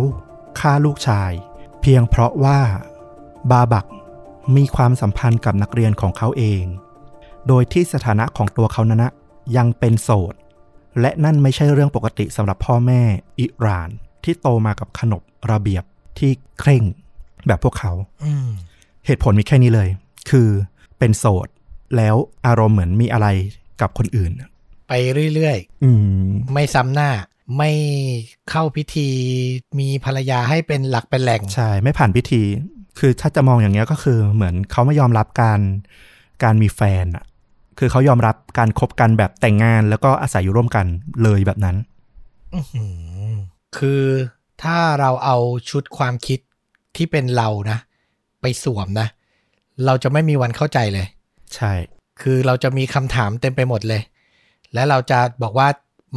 ฆ่าลูกชาย เพียงเพราะว่าบาบักมีความสัมพันธ์กับนักเรียนของเขาเอง โดยที่สถานะของตัวเขานั้นนะยังเป็นโสด และนั่นไม่ใช่เรื่องปกติสำหรับพ่อแม่อิหร่านที่โตมากับขนบระเบียบ ที่เคร่งแบบพวกเขาอืมเหตุผลมีแค่นี้เลย คือเป็นโสด แล้วอารมณ์เหมือนมีอะไรกับคนอื่น ไปเรื่อยอืมๆไม่ซ้ำหน้า ไม่เข้าพิธีมีภรรยาให้เป็นหลักเป็นแหล่ง ใช่ ไม่ผ่านพิธี คือถ้าจะมองอย่างเงี้ยก็คือเหมือนเขาไม่ยอมรับการการมีแฟนอะ คือเขายอมรับการคบกันแบบแต่งงาน แล้วก็อาศัยอยู่ร่วมกันเลยแบบนั้นอื้อหือคือ ถ้าเราเอาชุดความคิดที่เป็นเรานะ ไปสวมนะ เราจะไม่มีวันเข้าใจเลย ใช่ คือเราจะมีคำถามเต็มไปหมดเลย และเราจะบอกว่า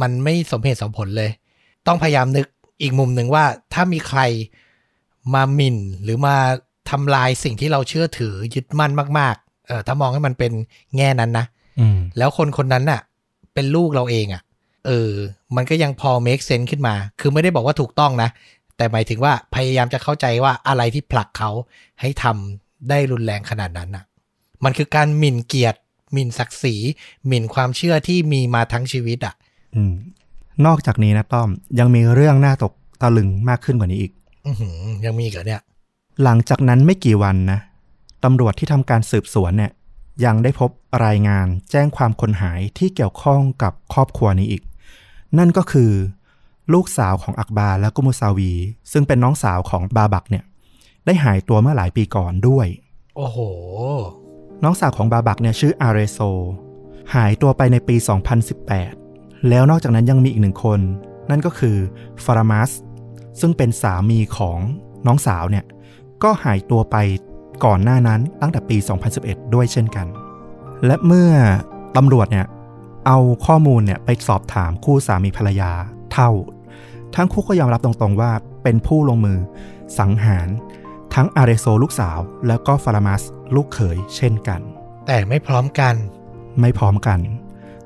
มันไม่สมเหตุสมผลเลย ต้องพยายามนึกอีกมุมหนึ่งว่าถ้ามีใครมาหมิ่นหรือมาทำลายสิ่งที่เราเชื่อถือยึดมั่นมาก ๆ เออถ้ามองให้มันเป็นแง่นั้นนะอืมแล้วคนคนนั้นน่ะ เป็นลูกเราเองอะ่ะ เออ มันก็ยังพอ make sense ขึ้นมา คือไม่ได้บอกว่าถูกต้องนะ แต่หมายถึงว่าพยายามจะเข้าใจว่าอะไรที่ผลักเขาให้ทำได้รุนแรงขนาดนั้นน่ะ มันคือการหมิ่นเกียรติ หมิ่นศักดิ์ศรี หมิ่นความเชื่อที่มีมาทั้งชีวิตอะ อืม นอกจากนี้นะต้อม ยังมีเรื่องน่าตกตะลึงมากขึ้นกว่านี้อีก อือหือยังมีอีกเหรอเนี่ย หลังจากนั้นไม่กี่วันนะตำรวจที่ทำการสืบสวนเนี่ยยังได้พบรายงานแจ้งความคนหายที่เกี่ยวข้องกับครอบครัวนี้อีก นั่นก็คือ ลูกสาวของอักบาและกุมุซาวี ซึ่งเป็นน้องสาวของบาบักเนี่ย ได้หายตัวเมื่อหลายปีก่อนด้วย โอ้โห น้องสาวของบาบักเนี่ยชื่ออาเรโซ หายตัวไปในปี 2018 แล้วนอกจากนั้นยังมีอีกหนึ่งคน นั่นก็คือฟารามัสซึ่งเป็นสามีของน้องสาวเนี่ย ก็หายตัวไปก่อนหน้านั้นตั้งแต่ปี 2011 ด้วยเช่นกัน และเมื่อตำรวจเนี่ย เอาข้อมูลเนี่ยไปสอบถามคู่สามีภรรยาเท่า ทั้งคู่ก็ยอมรับตรงๆว่าเป็นผู้ลงมือ สังหาร ทั้งอาเรโซลูกสาว แล้วก็ฟารามัสลูกเขยเช่นกัน แต่ไม่พร้อมกัน ไม่พร้อมกัน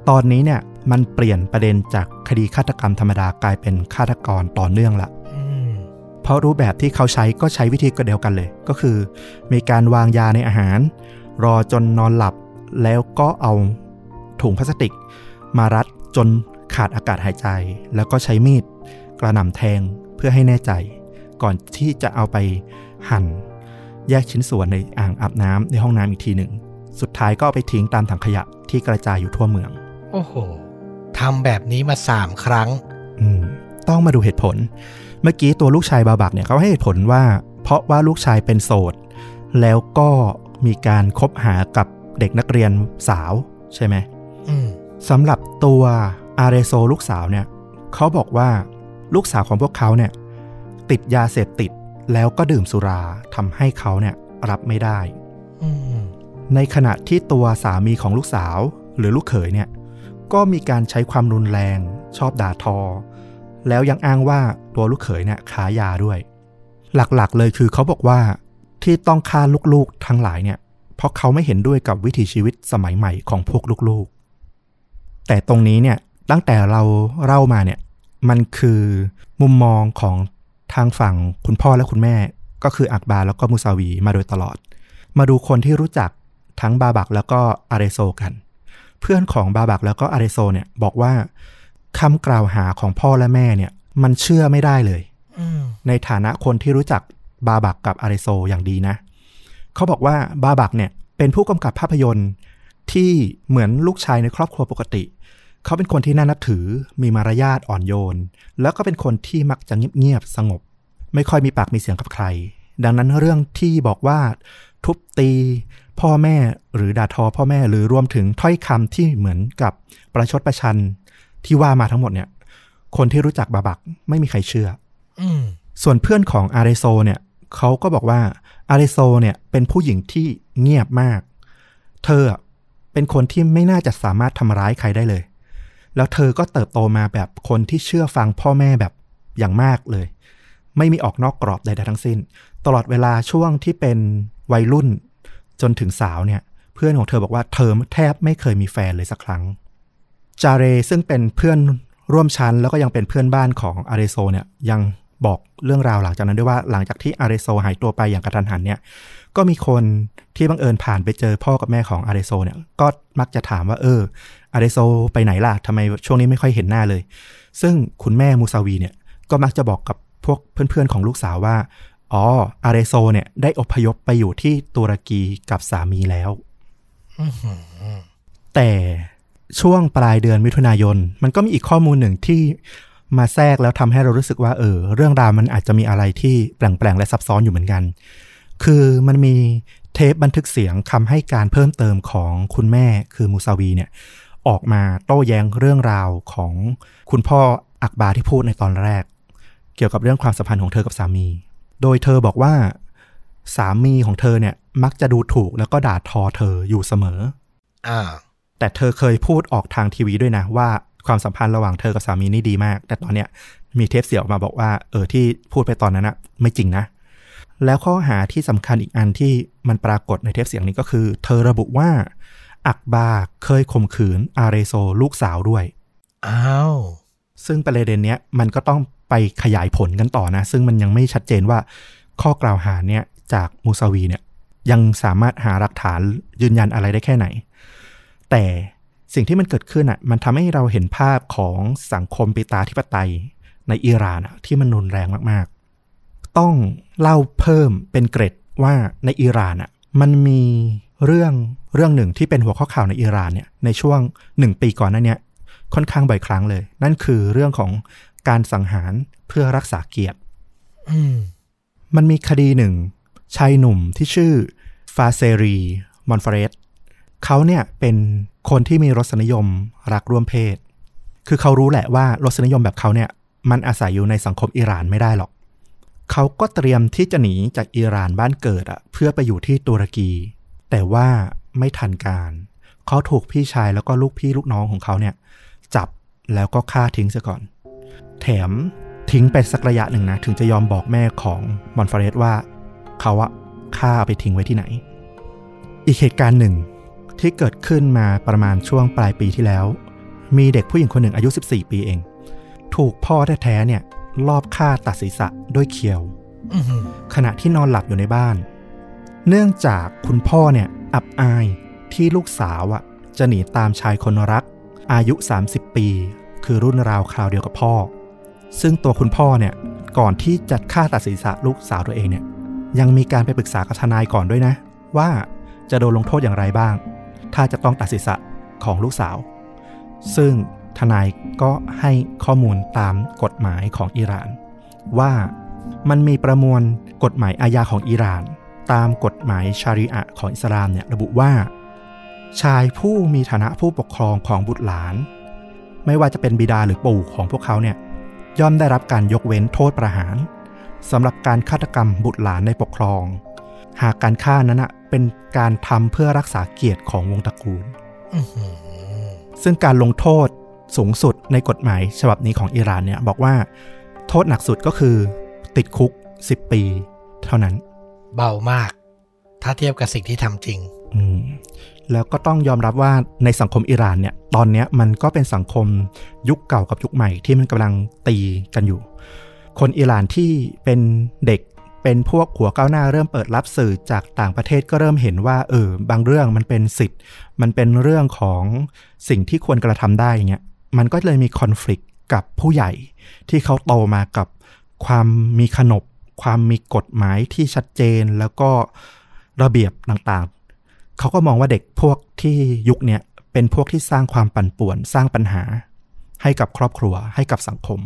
ตอนนี้เนี่ยมันเปลี่ยนประเด็นจากคดีฆาตกรรมธรรมดากลายเป็นฆาตกรต่อเนื่องละอืมเพราะรูปแบบที่เขาใช้ก็ใช้วิธีเดียวกันเลย ก็คือ มีการวางยาในอาหาร รอจนนอนหลับแล้วก็เอา ถุงพลาสติก มารัดจนขาดอากาศหายใจ แล้วก็ใช้มีดกระหน่ำแทงเพื่อให้แน่ใจ ก่อนที่จะเอาไปหั่น แยกชิ้นส่วนในอ่างอาบน้ำในห้องน้ำอีกทีหนึ่ง สุดท้ายก็เอาไปทิ้งตามถังขยะที่กระจายอยู่ทั่วเมือง โอ้โหทำแบบนี้มาสามครั้ง อืมต้องมาดูเหตุผล เมื่อกี้ตัวลูกชายบาบักเนี่ยเขาให้เหตุผลว่า เพราะว่าลูกชายเป็นโสด แล้วก็มีการคบหากับเด็กนักเรียนสาวใช่ไหมอืม สำหรับตัวอาเรโซลูกสาวเนี่ยเขาบอกว่าลูกสาวของพวกเขาเนี่ยติดยาเสพติดแล้วก็ดื่มสุราทำให้เขาเนี่ยรับไม่ได้ ในขณะที่ตัวสามีของลูกสาวหรือลูกเขยเนี่ยก็มีการใช้ความรุนแรงชอบด่าทอ แล้วยังอ้างว่าตัวลูกเขยเนี่ยขายาด้วย หลักๆเลยคือเขาบอกว่าที่ต้องฆ่าลูกๆทั้งหลายเนี่ยเพราะเขาไม่เห็นด้วยกับวิถีชีวิตสมัยใหม่ของพวกลูกๆ แต่ตรงนี้เนี่ยตั้งแต่เราเล่ามาเนี่ยมันคือมุมมองของทางฝั่งคุณพ่อและคุณแม่ ก็คืออักบาแล้วก็มูซาวีมาโดยตลอด มาดูคนที่รู้จักทั้งบาบักแล้วก็อาเรโซกัน เพื่อนของบาบักแล้วก็อาริโซเนี่ยบอกว่าคำกล่าวหาของพ่อและแม่เนี่ย มันเชื่อไม่ได้เลยอืมในฐานะคนที่รู้จักบาบักกับอาริโซอย่างดีนะ เขาบอกว่าบาบักเนี่ยเป็นผู้กำกับภาพยนตร์ที่เหมือนลูกชายในครอบครัวปกติ เขาเป็นคนที่น่านับถือ มีมารยาทอ่อนโยน แล้วก็เป็นคนที่มักจะเงียบๆสงบ ไม่ค่อยมีปากมีเสียงกับใคร ดังนั้นเรื่องที่บอกว่า ทุบตี พ่อแม่หรือด่าทอพ่อแม่หรือรวมถึงถ้อยคำที่เหมือนกับประชดประชัน ที่ว่ามาทั้งหมดเนี่ย คนที่รู้จักบาบักไม่มีใครเชื่อ อืส่วนเพื่อนของอาริโซเนี่ยเขาก็บอกว่าอาริโซเนี่ยเป็นผู้หญิงที่เงียบมาก เธอเป็นคนที่ไม่น่าจะสามารถทำร้ายใครได้เลย แล้วเธอก็เติบโตมาแบบคนที่เชื่อฟังพ่อแม่แบบอย่างมากเลย ไม่มีออกนอกกรอบใดๆทั้งสิ้น ตลอดเวลาช่วงที่เป็นวัยรุ่นจนถึงสาวเนี่ย เพื่อนของเธอบอกว่าเธอแทบไม่เคยมีแฟนเลยสักครั้ง จาเรซึ่งเป็นเพื่อนร่วมชั้นแล้วก็ยังเป็นเพื่อนบ้านของอารโซเนี่ยยัง บอกเรื่องราวหลังจากนั้นด้วยว่าหลังจากที่อาริโซหายตัวไปอย่างกระทันหันเนี่ยก็มีคนที่บังเอิญผ่านไปเจอพ่อกับแม่ของอาริโซเนี่ยก็มักจะถามว่าเอออาริโซไปไหนล่ะทำไมช่วงนี้ไม่ค่อยเห็นหน้าเลย ซึ่งคุณแม่มูซาวีเนี่ยก็มักจะบอกกับพวกเพื่อนๆของลูกสาวว่า อ๋ออาริโซเนี่ยได้อพยพไปอยู่ที่ตุรกีกับสามีแล้วอื้อหือแต่ช่วงปลายเดือนมิถุนายน มันก็มีอีกข้อมูลหนึ่งที่ มาแทรกแล้วทำให้เรารู้สึกว่าเออเรื่องราวมันอาจจะมีอะไรที่แปลงๆและซับซ้อนอยู่เหมือนกัน คือมันมีเทปบันทึกเสียงคำให้การเพิ่มเติมของคุณแม่คือมูซาวีเนี่ยออกมาโต้แย้งเรื่องราวของคุณพ่ออักบาที่พูดในตอนแรก เกี่ยวกับเรื่องความสัมพันธ์ของเธอกับสามี โดยเธอบอกว่าสามีของเธอเนี่ยมักจะดูถูกแล้วก็ด่าทอเธออยู่เสมอ อ่า แต่เธอเคยพูดออกทางทีวีด้วยนะว่า ความสัมพันธ์ระหว่างเธอกับสามีนี่ดีมาก แต่ตอนเนี้ยมีเทปเสียงออกมาบอกว่าเออที่พูดไปตอนนั้นนะไม่จริงนะ แล้วข้อหาที่สำคัญอีกอันที่มันปรากฏในเทปเสียงนี้ก็คือ เธอระบุว่า อักบาเคยข่มขืนอาเรโซลูกสาวด้วยอ้าวซึ่งประเด็นเนี้ยมันก็ต้องไปขยายผลกันต่อนะ ซึ่งมันยังไม่ชัดเจนว่า ข้อกล่าวหาเนี่ยจากมูซาวีเนี่ยยังสามารถหาหลักฐานยืนยันอะไรได้แค่ไหน แต่ สิ่งที่มันเกิดขึ้นอะมันทำให้เราเห็นภาพของสังคมปิตาธิปไตยในอิหร่านอะที่มันรุนแรงมากๆ ต้องเล่าเพิ่มเป็นเกร็ดว่าในอิหร่านอะมันมีเรื่องเรื่องหนึ่งที่เป็นหัวข้อข่าวในอิหร่านเนี่ยในช่วงหนึ่งปีก่อนหนั้นเนี่ยค่อนข้างบ่อยครั้งเลย นั่นคือเรื่องของการสังหารเพื่อรักษาเกียรติอืมมันมีคดีหนึ่งชายหนุ่มที่ชื่อฟาเซรีมอนฟเรสเขาเนี่ยเป็น คนที่มีรสนิยมรักร่วมเพศ คือเขารู้แหละว่ารสนิยมแบบเขาเนี่ย มันอาศัยอยู่ในสังคมอิหร่านไม่ได้หรอก เขาก็เตรียมที่จะหนีจากอิหร่านบ้านเกิดอะเพื่อไปอยู่ที่ตุรกี แต่ว่าไม่ทันการ เขาถูกพี่ชายแล้วก็ลูกพี่ลูกน้องของเขาเนี่ย จับแล้วก็ฆ่าทิ้งซะก่อน แถมทิ้งไปสักระยะหนึ่งนะ ถึงจะยอมบอกแม่ของมอนฟาเรสว่า เขาอะฆ่าไปทิ้งไว้ที่ไหน อีกเหตุการณ์หนึ่ง ที่เกิดขึ้นมาประมาณช่วงปลายปีที่แล้ว มีเด็กผู้หญิงคนหนึ่งอายุ 14 ปีเอง ถูกพ่อแท้ๆเนี่ยลอบฆ่าตัดศีรษะด้วยเขียวอือหือขณะที่นอนหลับอยู่ในบ้าน เนื่องจากคุณพ่อเนี่ยอับอายที่ลูกสาวอะจะหนีตามชายคนรัก อายุ 30 ปี คือรุ่นราวคราวเดียวกับพ่อ ซึ่งตัวคุณพ่อเนี่ยก่อนที่จะฆ่าตัดศีรษะลูกสาวตัวเองเนี่ยยังมีการไปปรึกษากับทนายก่อนด้วยนะ ว่าจะโดนลงโทษอย่างไรบ้าง ถ้าจะต้องตัดศีรษะของลูกสาว ซึ่งทนายก็ให้ข้อมูลตามกฎหมายของอิหร่าน ว่ามันมีประมวลกฎหมายอาญาของอิหร่าน ตามกฎหมายชารีอะของอิสลามเนี่ยระบุว่า ชายผู้มีฐานะผู้ปกครองของบุตรหลาน ไม่ว่าจะเป็นบิดาหรือปู่ของพวกเขาเนี่ยย่อมได้รับการยกเว้นโทษประหารสำหรับการฆาตกรรมบุตรหลานในปกครอง หากการฆ่านั้นอะ เป็นการทำเพื่อรักษาเกียรติของวงตระกูลอื้อหือซึ่งการลงโทษสูงสุดในกฎหมายฉบับนี้ของอิหร่านเนี่ยบอกว่า โทษหนักสุดก็คือ ติดคุก 10 ปี เท่านั้น เบามาก ถ้าเทียบกับสิ่งที่ทำจริงอืมแล้วก็ต้องยอมรับว่าในสังคมอิหร่านเนี่ย ตอนเนี้ยมันก็เป็นสังคมยุคเก่ากับยุคใหม่ที่มันกำลังตีกันอยู่ คนอิหร่านที่เป็นเด็ก เป็นพวกหัวก้าวหน้าเริ่มเปิดรับสื่อจากต่างประเทศก็เริ่มเห็นว่าเออบางเรื่องมันเป็นสิทธิ์ มันเป็นเรื่องของสิ่งที่ควรกระทำได้เงี้ยมันก็เลยมีคอน FLICT กับผู้ใหญ่ ที่เขาโตมากับความมีขนบ ความมีกฎหมายที่ชัดเจนแล้วก็ระเบียบต่างๆ เขาก็มองว่าเด็กพวกที่ยุคเนี้ยเป็นพวกที่สร้างความปั่นป่วน สร้างปัญหา ให้กับครอบครัวให้กับสังคม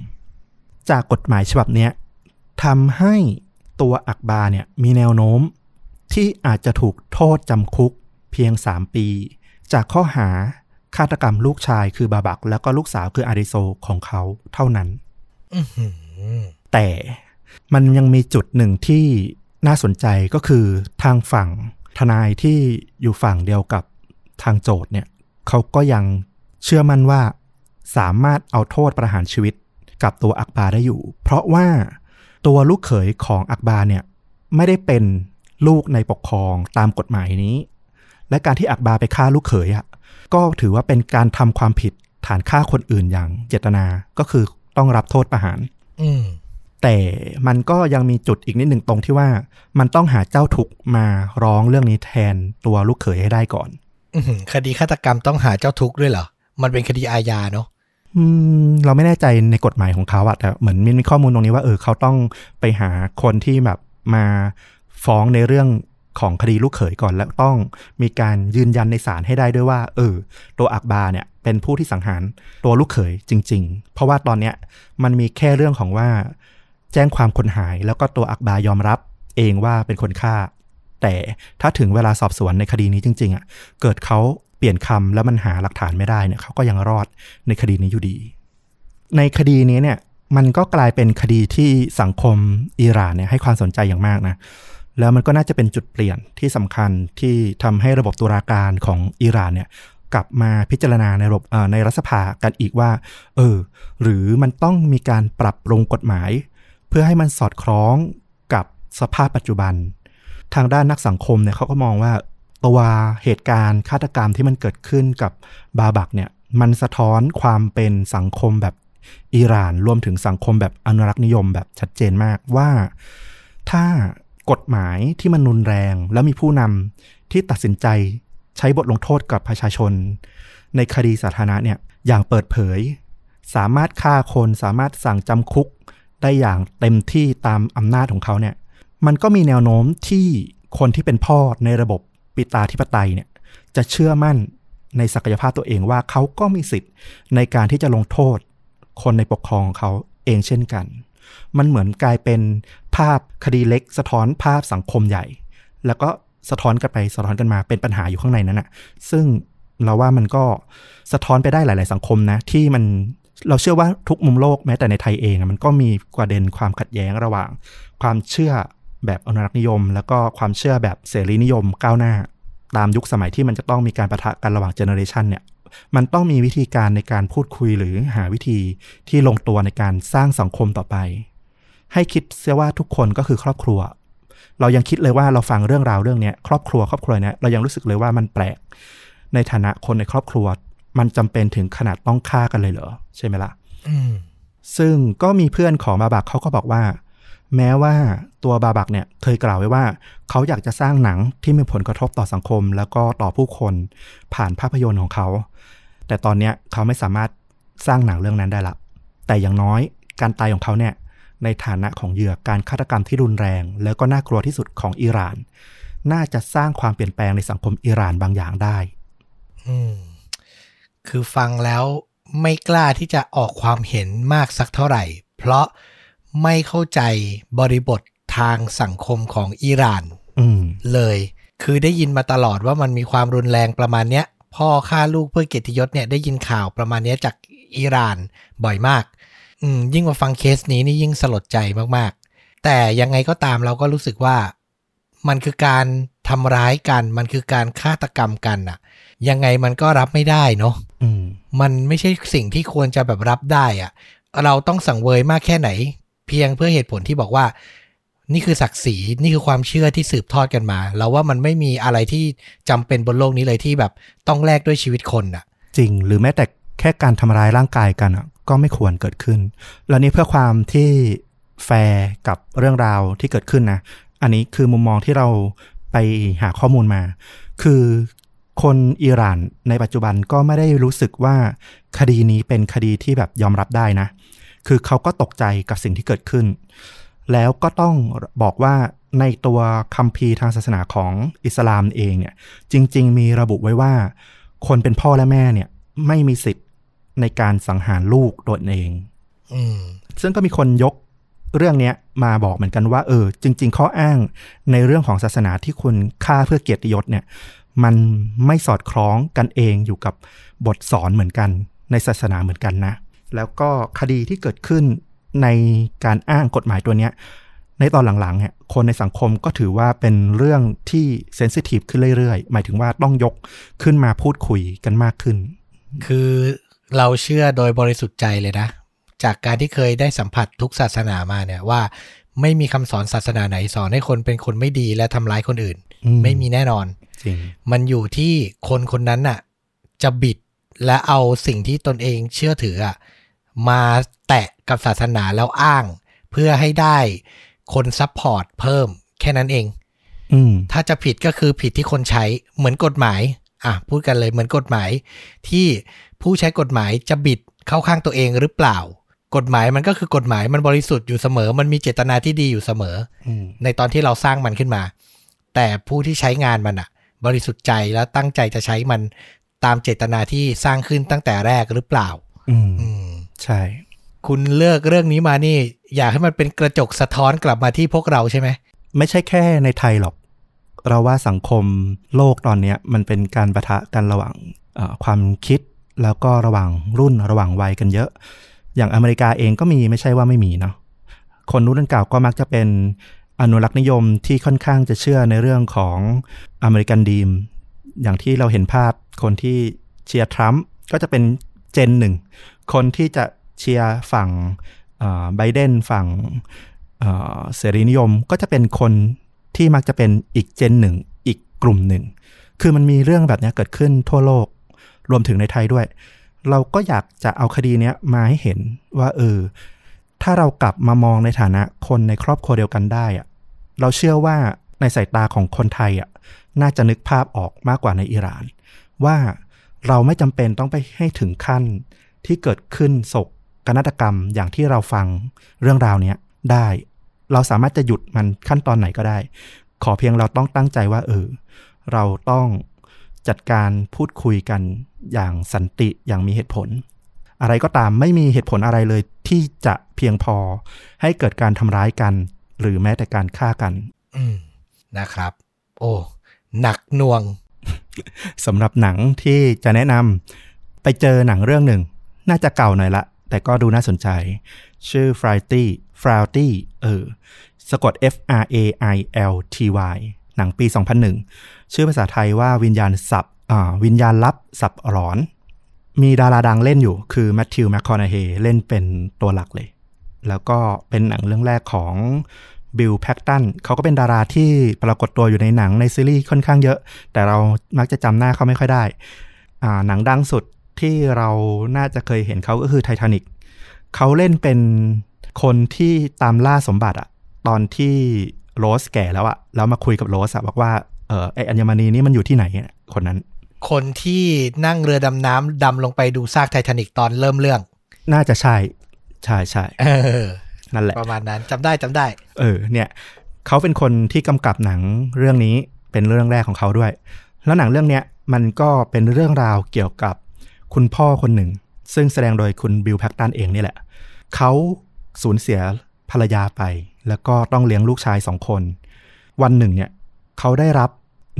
จากกฎหมายฉบับเนี้ยทำให้ ตัวอักบาเนี่ยมีแนวโน้ม ที่อาจจะถูกโทษจำคุกเพียง 3 ปี จากข้อหาฆาตกรรมลูกชายคือบาบัก แล้วก็ลูกสาวคืออาริโซของเขาเท่านั้นอื้อหือแต่มันยังมีจุดหนึ่งที่น่าสนใจก็คือทางฝั่งทนายที่อยู่ฝั่งเดียวกับทางโจทย์เนี่ยเขาก็ยังเชื่อมั่นว่าสามารถเอาโทษประหารชีวิตกับตัวอักบาได้อยู่ เพราะว่า ตัวลูกเขยของอักบาเนี่ยไม่ได้เป็นลูกในปกครองตามกฎหมายนี้ และการที่อักบาไปฆ่าลูกเขยอะก็ถือว่าเป็นการทำความผิดฐานฆ่าคนอื่นอย่างเจตนาก็คือต้องรับโทษประหาร อืมแต่มันก็ยังมีจุดอีกนิดหนึ่งตรงที่ว่า มันต้องหาเจ้าทุกข์มาร้องเรื่องนี้แทนตัวลูกเขยให้ได้ก่อน อื้อหือคดีฆาตกรรมต้องหาเจ้าทุกข์ด้วยเหรอ มันเป็นคดีอาญาเนาะอืม เราไม่แน่ใจในกฎหมายของเขาอะแต่เหมือนมันมีข้อมูลตรงนี้ว่าเออเขาต้องไปหาคนที่แบบมาฟ้องในเรื่องของคดีลูกเขยก่อนแล้วต้องมีการยืนยันในศาลให้ได้ด้วยว่า เออ ตัวอักบาเนี่ยเป็นผู้ที่สังหารตัวลูกเขยจริง ๆ เพราะว่าตอนเนี้ยมันมีแค่เรื่องของว่า แจ้งความคนหายแล้วก็ตัวอักบายอมรับเองว่าเป็นคนฆ่า แต่ถ้าถึงเวลาสอบสวนในคดีนี้จริง ๆอะ่ะเกิดเขา เปลี่ยนคำแล้วมันหาหลักฐานไม่ได้เนี่ยเขาก็ยังรอดในคดีนี้อยู่ดี ในคดีนี้เนี่ยมันก็กลายเป็นคดีที่สังคมอิหร่านเนี่ยให้ความสนใจอย่างมากนะแล้วมันก็น่าจะเป็นจุดเปลี่ยนที่สำคัญที่ทำให้ระบบตุลาการของอิหร่านเนี่ยกลับมาพิจารณาในระบบอ่อในรัฐสภากันอีกว่า เออ หรือมันต้องมีการปรับปรุงกฎหมาย เพื่อให้มันสอดคล้องกับสภาพปัจจุบัน ทางด้านนักสังคมเนี่ยเขาก็มองว่า ตัวเหตุการณ์ฆาตกรรมที่มันเกิดขึ้นกับบาบักเนี่ยมันสะท้อนความเป็นสังคมแบบอิหร่านรวมถึงสังคมแบบอนุรักษ์นิยมแบบชัดเจนมากว่าถ้ากฎหมายที่มันรุนแรง แล้วมีผู้นำที่ตัดสินใจใช้บทลงโทษกับประชาชน ในคดีสาธารณะเนี่ยอย่างเปิดเผย สามารถฆ่าคนสามารถสั่งจำคุกได้อย่างเต็มที่ตามอำนาจของเขาเนี่ยมันก็มีแนวโน้มที่คนที่เป็นพ่อในระบบ ปิตาธิปไตยเนี่ยจะเชื่อมั่นในศักยภาพตัวเองว่าเขาก็มีสิทธิ์ในการที่จะลงโทษ คนในปกครองของเขาเองเช่นกัน มันเหมือนกลายเป็นภาพคดีเล็ก สะท้อนภาพสังคมใหญ่ แล้วก็สะท้อนกันไปสะท้อนกันมาเป็นปัญหาอยู่ข้างในนั้นอะซึ่งเราว่ามันก็สะท้อนไปได้หลาย ๆ สังคมนะ ที่มันเราเชื่อว่าทุกมุมโลกแม้แต่ในไทยเองมันก็มีประเด็นความขัดแย้งระหว่าง ความเชื่อ แบบอนุรักษ์นิยม แล้วก็ความเชื่อแบบเสรีนิยมก้าวหน้า ตามยุคสมัยที่มันจะต้องมีการประทะกันระหว่างเจเนอเรชันเนี่ยมันต้องมีวิธีการในการพูดคุยหรือหาวิธีที่ลงตัวในการสร้างสังคมต่อไป ให้คิดเสียว่าทุกคนก็คือครอบครัว เรายังคิดเลยว่าเราฟังเรื่องราวเรื่องเนี้ยครอบครัวครอบครัวเนี้ยเรายังรู้สึกเลยว่ามันแปลก ในฐานะคนในครอบครัว มันจำเป็นถึงขนาดต้องฆ่ากันเลยเหรอใช่ไหมล่ะอืมซึ่งก็มีเพื่อนของบาบักเขาก็บอกว่า แม้ว่าตัวบาบักเนี่ยเคยกล่าวไว้ว่า เขาอยากจะสร้างหนังที่มีผลกระทบต่อสังคม แล้วก็ต่อผู้คนผ่านภาพยนตร์ของเขา แต่ตอนนี้เขาไม่สามารถสร้างหนังเรื่องนั้นได้ละ แต่อย่างน้อยการตายของเขาเนี่ยในฐานะของเหยื่อการฆาตกรรมที่รุนแรง แล้วก็น่ากลัวที่สุดของอิหร่าน น่าจะสร้างความเปลี่ยนแปลงในสังคมอิหร่านบางอย่างได้ อืม คือฟังแล้วไม่กล้าที่จะออกความเห็นมากสักเท่าไหร่ เพราะ ไม่เข้าใจบริบททางสังคมของอิหร่านอืมเลย คือได้ยินมาตลอดว่ามันมีความรุนแรงประมาณเนี้ย พ่อฆ่าลูกเพื่อเกียรติยศเนี่ยได้ยินข่าวประมาณเนี้ยจากอิหร่านบ่อยมาก อืม ยิ่งมาฟังเคสนี้นี่ยิ่งสลดใจมากๆ แต่ยังไงก็ตามเราก็รู้สึกว่า มันคือการทำร้ายกัน มันคือการฆาตกรรมกันอะยังไงมันก็รับไม่ได้เนาะอืมมันไม่ใช่สิ่งที่ควรจะแบบรับได้อะเราต้องสังเวยมากแค่ไหน เพียงเพื่อเหตุผลที่บอกว่า นี่คือศักดิ์ศรีนี่คือความเชื่อที่สืบทอดกันมา เราว่ามันไม่มีอะไรที่จำเป็นบนโลกนี้เลยที่แบบต้องแลกด้วยชีวิตคนอะจริง หรือแม้แต่แค่การทำร้ายร่างกายกันอะก็ไม่ควรเกิดขึ้น แล้วนี่เพื่อความที่แฟร์กับเรื่องราวที่เกิดขึ้นนะ อันนี้คือมุมมองที่เราไปหาข้อมูลมา คือคนอิหร่านในปัจจุบันก็ไม่ได้รู้สึกว่าคดีนี้เป็นคดีที่แบบยอมรับได้นะ คือเขาก็ตกใจกับสิ่งที่เกิดขึ้น แล้วก็ต้องบอกว่าในตัวคัมภีร์ทางศาสนาของอิสลามเองเนี่ย จริง ๆ มีระบุไว้ว่า คนเป็นพ่อและแม่เนี่ย ไม่มีสิทธิ์ในการสังหารลูกตัวเองอืมซึ่งก็มีคนยกเรื่องเนี้ยมาบอกเหมือนกันว่า เออ จริง ๆ ข้ออ้างในเรื่องของศาสนาที่คุณฆ่าเพื่อเกียรติยศเนี่ย มันไม่สอดคล้องกันเองอยู่กับบทสอนเหมือนกัน ในศาสนาเหมือนกันนะ แล้วก็คดีที่เกิดขึ้นในการอ้างกฎหมายตัวเนี้ยในตอนหลังๆเนี่ยคนในสังคมก็ถือว่าเป็นเรื่องที่เซนซิทีฟขึ้นเรื่อยๆ หมายถึงว่าต้องยกขึ้นมาพูดคุยกันมากขึ้น คือเราเชื่อโดยบริสุทธิ์ใจเลยนะ จากการที่เคยได้สัมผัสทุกศาสนามาเนี่ยว่าไม่มีคำสอนศาสนาไหนสอนให้คนเป็นคนไม่ดีและทำร้ายคนอื่นอืมไม่มีแน่นอนจริงมันอยู่ที่คนคนนั้นน่ะ จะบิดและเอาสิ่งที่ตนเองเชื่อถืออะ มาแตะกับศาสนาแล้วอ้าง เพื่อให้ได้คน support เพิ่มแค่นั้นเองอืมถ้าจะผิดก็คือผิดที่คนใช้เหมือนกฎหมาย อะ พูดกันเลยเหมือนกฎหมาย ที่ผู้ใช้กฎหมายจะบิดเข้าข้างตัวเองหรือเปล่า กฎหมายมันก็คือกฎหมายมันบริสุทธิ์อยู่เสมอ มันมีเจตนาที่ดีอยู่เสมออืมในตอนที่เราสร้างมันขึ้นมา แต่ผู้ที่ใช้งานมันอะบริสุทธิ์ใจแล้วตั้งใจจะใช้มันตามเจตนาที่สร้างขึ้นตั้งแต่แรกหรือเปล่า อืมอืม ใช่ คุณเลือกเรื่องนี้มานี่ อยากให้มันเป็นกระจกสะท้อนกลับมาที่พวกเราใช่ไหม ไม่ใช่แค่ในไทยหรอก เราว่าสังคมโลกตอนนี้มันเป็นการประทะกันระหว่างความคิดแล้วก็ระหว่างรุ่นระหว่างวัยกันเยอะ อย่างอเมริกาเองก็มีไม่ใช่ว่าไม่มีเนาะคนรุ่นเก่าก็มักจะเป็นอนุรักษ์นิยมที่ค่อนข้างจะเชื่อในเรื่องของอเมริกันดีม อย่างที่เราเห็นภาพคนที่เชียร์ทรัมป์ก็จะเป็นเจนหนึ่ง คนที่จะเชียร์ฝั่งไบเดนฝั่งเสรีนิยมก็จะเป็นคนที่มักจะเป็นอีกเจนหนึ่ง อีกกลุ่มหนึ่ง คือมันมีเรื่องแบบนี้เกิดขึ้นทั่วโลก รวมถึงในไทยด้วย เราก็อยากจะเอาคดีนี้มาให้เห็นว่าเออ ถ้าเรากลับมามองในฐานะคนในครอบครัวเดียวกันได้อะเราเชื่อว่าในสายตาของคนไทยอะน่าจะนึกภาพออกมากกว่าในอิหร่าน ว่าเราไม่จำเป็นต้องไปให้ถึงขั้น ที่เกิดขึ้นโศกนาฏกรรมอย่างที่เราฟังเรื่องราวเนี้ยได้ เราสามารถจะหยุดมันขั้นตอนไหนก็ได้ ขอเพียงเราต้องตั้งใจว่า เออ เราต้องจัดการพูดคุยกันอย่างสันติอย่างมีเหตุผล อะไรก็ตามไม่มีเหตุผลอะไรเลยที่จะเพียงพอให้เกิดการทำร้ายกัน หรือแม้แต่การฆ่ากัน อืมนะครับ โอ้หนักหน่วงสำหรับหนังที่จะแนะนำไปเจอหนังเรื่องหนึ่ง น่าจะเก่าหน่อยละ แต่ก็ดูน่าสนใจ ชื่อ f r i t y f r i g h t y เออ สะกด F R A I L T Y หนังปี 2001 ชื่อภาษาไทยว่าวิญญาณสับอ่าวิญญาณลับสับหลอน มีดาราดังเล่นอยู่ คือแมทธิวแมคคอนเฮเล่นเป็นตัวหลักเลย แล้วก็เป็นหนังเรื่องแรกของบิลแพ็กตันเขาก็เป็นดาราที่ปรากฏตัวอยู่ในหนังในซีรีส์ค่อนข้างเยอะ แต่เรามักจะจำหน้าเขาไม่ค่อยได้อ่าหนังดังสุด ที่เราน่าจะเคยเห็นเขาก็คือไททานิกเขาเล่นเป็นคนที่ตามล่าสมบัติอะตอนที่โรสแก่แล้วอะแล้วมาคุยกับโรสอะบอกว่าเออไออัญมณีนี่มันอยู่ที่ไหนอะคนนั้น คนที่นั่งเรือดำน้ำดำลงไปดูซากไททานิกตอนเริ่มเรื่อง น่าจะใช่ ใช่ใช่เออนั่นแหละ ประมาณนั้นจำได้จำได้ เออ เนี่ยเขาเป็นคนที่กำกับหนังเรื่องนี้เป็นเรื่องแรกของเขาด้วย แล้วหนังเรื่องเนี้ยมันก็เป็นเรื่องราวเกี่ยวกับ คุณพ่อคนหนึ่ง ซึ่งแสดงโดยคุณบิลแพ็กตันเองนี่แหละ เขาสูญเสียภรรยาไป แล้วก็ต้องเลี้ยงลูกชายสองคน วันหนึ่งเนี่ยเขาได้รับ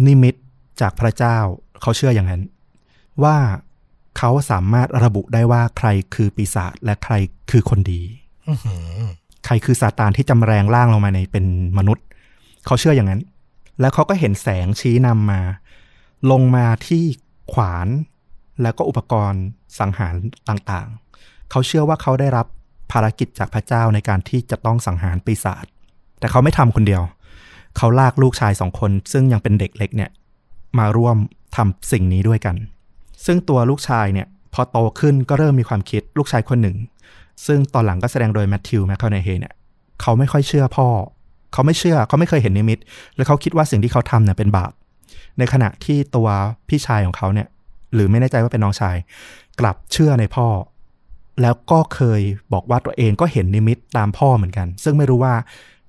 นิมิตจากพระเจ้า เขาเชื่ออย่างนั้น ว่าเขาสามารถระบุได้ว่าใครคือปีศาจและใครคือคนดีอื้อหือใครคือซาตานที่จำแรงร่างลงมาในเป็นมนุษย์ เขาเชื่ออย่างนั้น แล้วเขาก็เห็นแสงชี้นำมา ลงมาที่ขวาน แล้วก็อุปกรณ์สังหารต่างๆ เขาเชื่อว่าเขาได้รับภารกิจจากพระเจ้าในการที่จะต้องสังหารปีศาจ แต่เขาไม่ทำคนเดียว เขาลากลูกชายสองคน ซึ่งยังเป็นเด็กเล็กเนี่ยมาร่วมทำสิ่งนี้ด้วยกัน ซึ่งตัวลูกชายเนี่ยพอโตขึ้นก็เริ่มมีความคิดลูกชายคนหนึ่ง ซึ่งตอนหลังก็แสดงโดยแมทธิวแมคคอนเฮเนี่ยเขาไม่ค่อยเชื่อพ่อ เขาไม่เชื่อเขาไม่เคยเห็นนิมิต แล้วเขาคิดว่าสิ่งที่เขาทำเนี่ยเป็นบาป ในขณะที่ตัวพี่ชายของเขาเนี่ย หรือไม่แน่ใจว่าเป็นน้องชาย กลับเชื่อในพ่อ แล้วก็เคยบอกว่าตัวเองก็เห็นนิมิตตามพ่อเหมือนกัน ซึ่งไม่รู้ว่า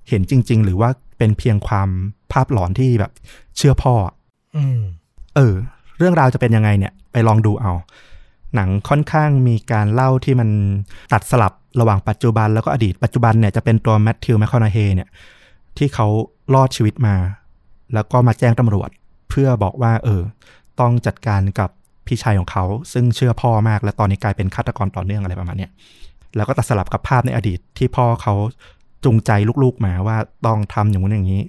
เห็นจริง ๆ หรือว่าเป็นเพียงความภาพหลอนที่แบบ เชื่อพ่อ อืม เออ เรื่องราวจะเป็นยังไงเนี่ย ไปลองดูเอา หนังค่อนข้างมีการเล่าที่มันตัดสลับระหว่างปัจจุบันแล้วก็อดีตปัจจุบันเนี่ยจะเป็นตัวแมทธิวแมคคอนาเฮเนี่ย ที่เขารอดชีวิตมา แล้วก็มาแจ้งตำรวจ เพื่อบอกว่า เออ ต้องจัดการกับ พี่ชายของเขา ซึ่งเชื่อพ่อมาก และตอนนี้กลายเป็นฆาตกรต่อเนื่องอะไรประมาณเนี้ยแล้วก็ตัดสลับกับภาพในอดีตที่พ่อเขาจูงใจลูกๆมาว่าต้องทำอย่างนู้นอย่างนี้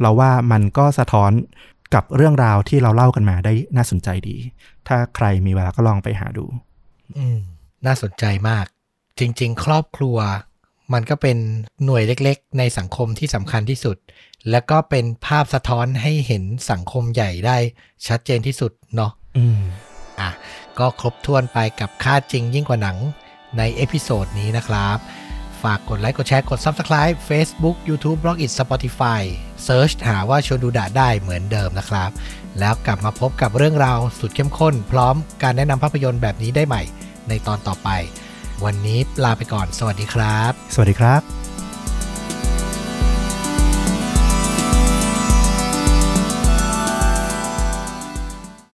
เราว่ามันก็สะท้อนกับเรื่องราวที่เราเล่ากันมาได้น่าสนใจดี ถ้าใครมีเวลาก็ลองไปหาดู อืม น่าสนใจมาก จริง ๆ ครอบครัว มันก็เป็นหน่วยเล็ก ๆ ในสังคมที่สำคัญที่สุด แล้วก็เป็นภาพสะท้อนให้เห็นสังคมใหญ่ได้ชัดเจนที่สุดเนาะอืมอะ ก็ครบถ้วนไปกับฆาตจริงยิ่งกว่าหนังใน episode นี้นะครับ ฝากกดไลค์กดแชร์กด Subscribe Facebook YouTube b l o g i t Spotify search หาว่าชวนดูดะได้เหมือนเดิมนะครับ แล้วกลับมาพบกับเรื่องราวสุดเข้มข้น พร้อมการแนะนำภาพยนตร์แบบนี้ได้ใหม่ในตอนต่อไป วันนี้ลาไปก่อน สวัสดีครับ สวัสดีครับ